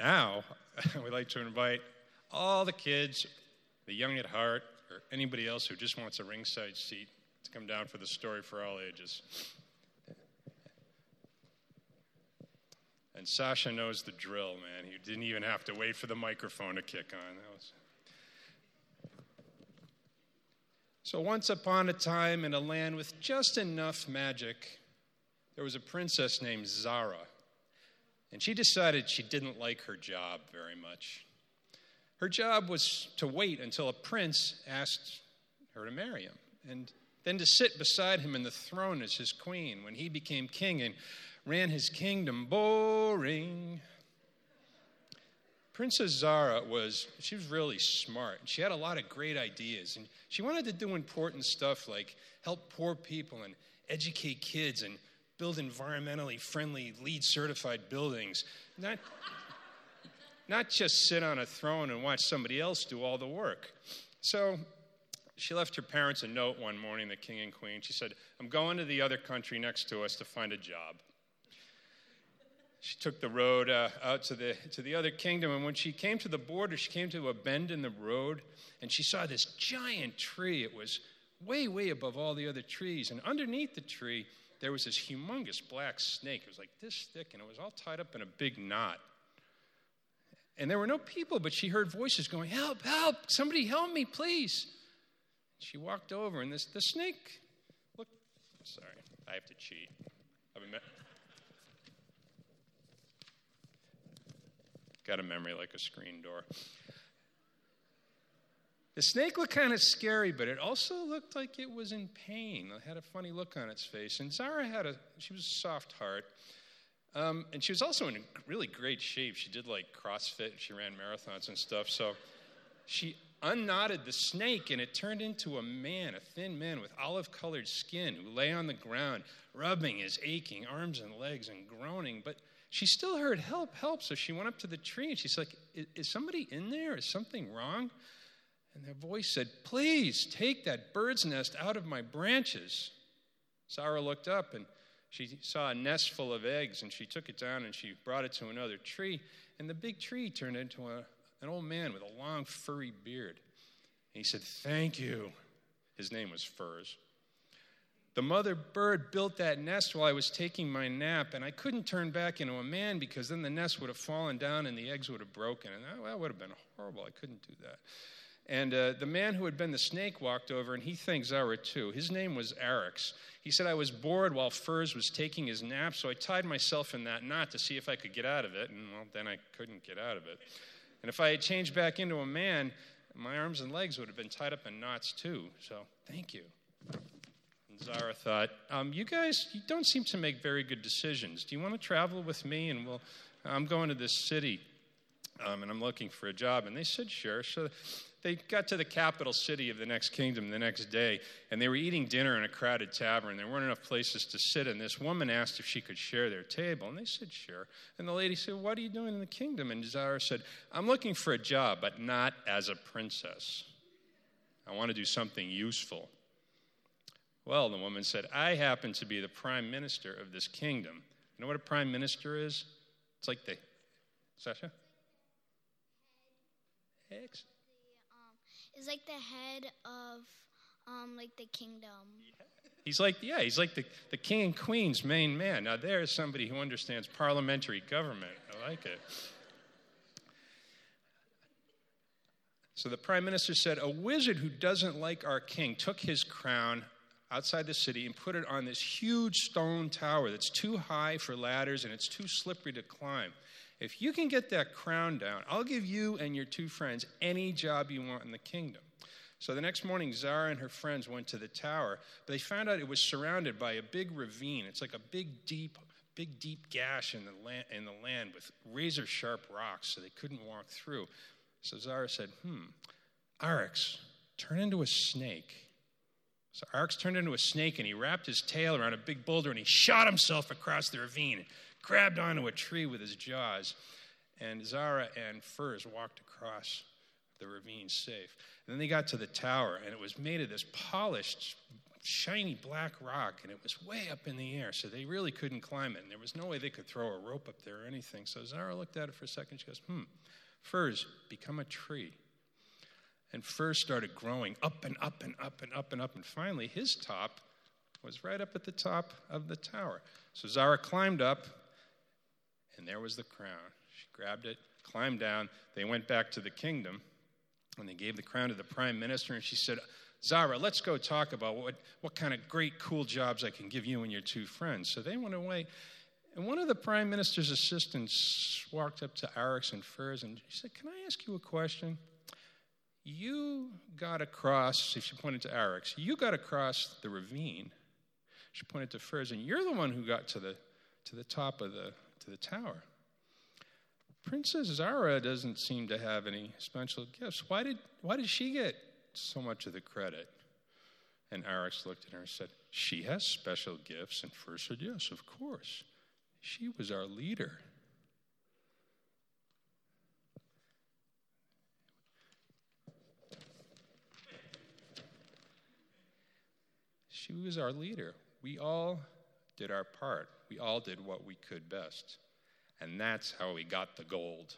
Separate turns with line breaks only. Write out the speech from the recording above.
Now, we'd like to invite all the kids, the young at heart, or anybody else who just wants a ringside seat to come down for the story for all ages. And Sasha knows the drill, man. He didn't even have to wait for the microphone to kick on. Was... So, once upon a time, in a land with just enough magic, there was a princess named Zara. And she decided she didn't like her job very much. Her job was to wait until a prince asked her to marry him, and then to sit beside him in the throne as his queen when he became king and ran his kingdom. Boring. Princess Zara was, she was really smart. She had a lot of great ideas. And she wanted to do important stuff like help poor people and educate kids and build environmentally friendly, LEED certified buildings. Not, not just sit on a throne and watch somebody else do all the work. So she left her parents a note one morning, the king and queen. She said, I'm going to the other country next to us to find a job. She took the road uh, out to the, to the other kingdom, and when she came to the border, she came to a bend in the road, and she saw this giant tree. It was way, way above all the other trees, and underneath the tree, there was this humongous black snake. It was like this thick, and it was all tied up in a big knot. And there were no people, but she heard voices going, Help, help, somebody help me, please. She walked over, and this the snake look. Sorry, I have to cheat. I've got a memory like a screen door. The snake looked kind of scary, but it also looked like it was in pain. It had a funny look on its face. And Zara had a, she was a soft heart. Um, and she was also in really great shape. She did like CrossFit, she ran marathons and stuff. So she unknotted the snake, and it turned into a man, a thin man with olive colored skin, who lay on the ground, rubbing his aching arms and legs and groaning. But she still heard help, help. So she went up to the tree and she's like, Is somebody in there? Is something wrong? And their voice said, Please take that bird's nest out of my branches. Zara looked up and she saw a nest full of eggs and she took it down and she brought it to another tree. And the big tree turned into a, an old man with a long, furry beard. And he said, Thank you. His name was Furs. The mother bird built that nest while I was taking my nap, and I couldn't turn back into a man because then the nest would have fallen down and the eggs would have broken. And that, that would have been horrible. I couldn't do that. And uh, the man who had been the snake walked over, and he thanked Zara too. His name was Arix. He said, I was bored while Furs was taking his nap, so I tied myself in that knot to see if I could get out of it. And well, then I couldn't get out of it. And if I had changed back into a man, my arms and legs would have been tied up in knots too. So thank you. And Zara thought, um, You guys, you don't seem to make very good decisions. Do you want to travel with me? And we'll, I'm going to this city. Um, and I'm looking for a job. And they said, Sure. So they got to the capital city of the next kingdom the next day, and they were eating dinner in a crowded tavern. There weren't enough places to sit, and this woman asked if she could share their table, and they said, sure. And the lady said, What are you doing in the kingdom? And Zara said, I'm looking for a job, but not as a princess. I want to do something useful. Well, the woman said, I happen to be the prime minister of this kingdom. You know what a prime minister is? It's like the. Sasha? Excellent
is like the head of um, like the kingdom.
He's like, yeah, he's like the, the king and queen's main man. Now, there's somebody who understands parliamentary government. I like it. So the prime minister said, A wizard who doesn't like our king took his crown outside the city and put it on this huge stone tower that's too high for ladders and it's too slippery to climb. If you can get that crown down, I'll give you and your two friends any job you want in the kingdom. So the next morning, Zara and her friends went to the tower, but they found out it was surrounded by a big ravine. It's like a big, deep, big, deep gash in the land, in the land with razor sharp rocks, so they couldn't walk through. So Zara said, Hmm, Arx, turn into a snake. So Arx turned into a snake and he wrapped his tail around a big boulder and he shot himself across the ravine grabbed onto a tree with his jaws, and Zara and Furs walked across the ravine safe. And then they got to the tower, and it was made of this polished shiny black rock, and it was way up in the air, so they really couldn't climb it. And there was no way they could throw a rope up there or anything. So Zara looked at it for a second. She goes, hmm, firs become a tree. And firs started growing up and up and up and up and up. And finally, his top was right up at the top of the tower. So Zara climbed up, and there was the crown. She grabbed it, climbed down. They went back to the kingdom, and they gave the crown to the prime minister. And she said, Zara, let's go talk about what, what kind of great, cool jobs I can give you and your two friends. So they went away. And one of the prime minister's assistants walked up to Arix and Firs and she said, Can I ask you a question? You got across, she pointed to Arix, you got across the ravine. She pointed to Firs, and you're the one who got to the, to the top of the, to the tower. Princess Zara doesn't seem to have any special gifts. Why did, why did she get so much of the credit? And Arix looked at her and said, She has special gifts. And Firs said, Yes, of course. She was our leader. She was our leader. We all did our part. We all did what we could best. And that's how we got the gold.